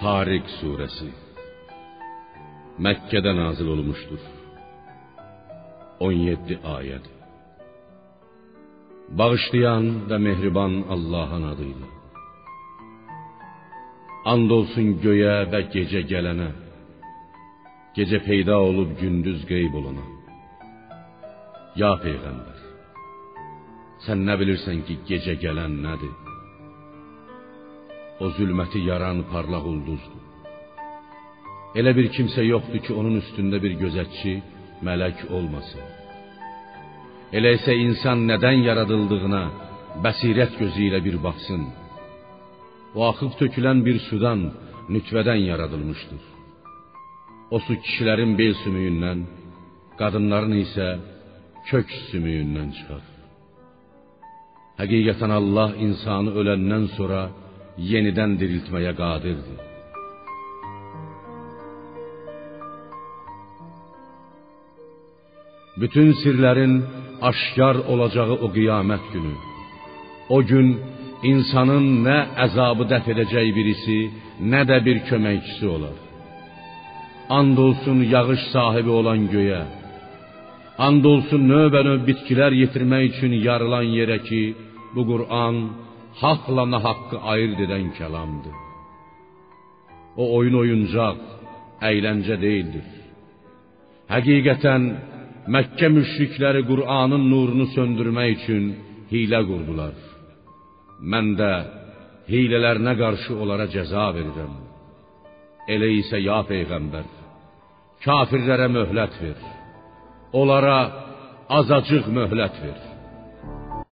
Tarik suresi Mekke'de nazil olmuştur. 17 ayet. Bağışlayan ve mehriban Allah'ın adıyla. Andolsun göğe ve gece gelene. Gece peyda olup gündüz qeyb olana. Ya Peygamber, sen ne bilirsen ki gece gelen nedir? O zülməti yaran parlaq ulduzdur. Elə bir kimsə yoxdur ki, onun üstündə bir gözətçi, mələk olmasın. Elə isə insan nədən yaradıldığına bəsirət gözü ilə bir baxsın. O axıb tökülən bir sudan, nütvədən yaradılmışdır. O su kişilərin bel sümüyündən, qadınların isə kök sümüyündən çıxar. Həqiqətən Allah insanı öləndən sonra yeniden diriltmeye qadirdir. Bütün sirlerin aşkar olacağı o kıyamet günü. O gün insanın ne əzabı dəf edəcək birisi, nə də bir köməkçisi olar. And olsun yağış sahibi olan göğe, and olsun növbə-növ bitkilər yetirmək üçün yarılan yerə ki, bu Qur'an hakla nahakkı ayırt eden kelamdır. O oyun oyuncak, eğlence değildir. Hakikaten Mekke müşrikleri Kur'an'ın nurunu söndürme için hile kurdular. Mən də hilələrinə qarşı onlara cəza verirəm. Elə isə ya peyğəmbər, kafirlərə möhlət ver. Onlara azacıq möhlət ver.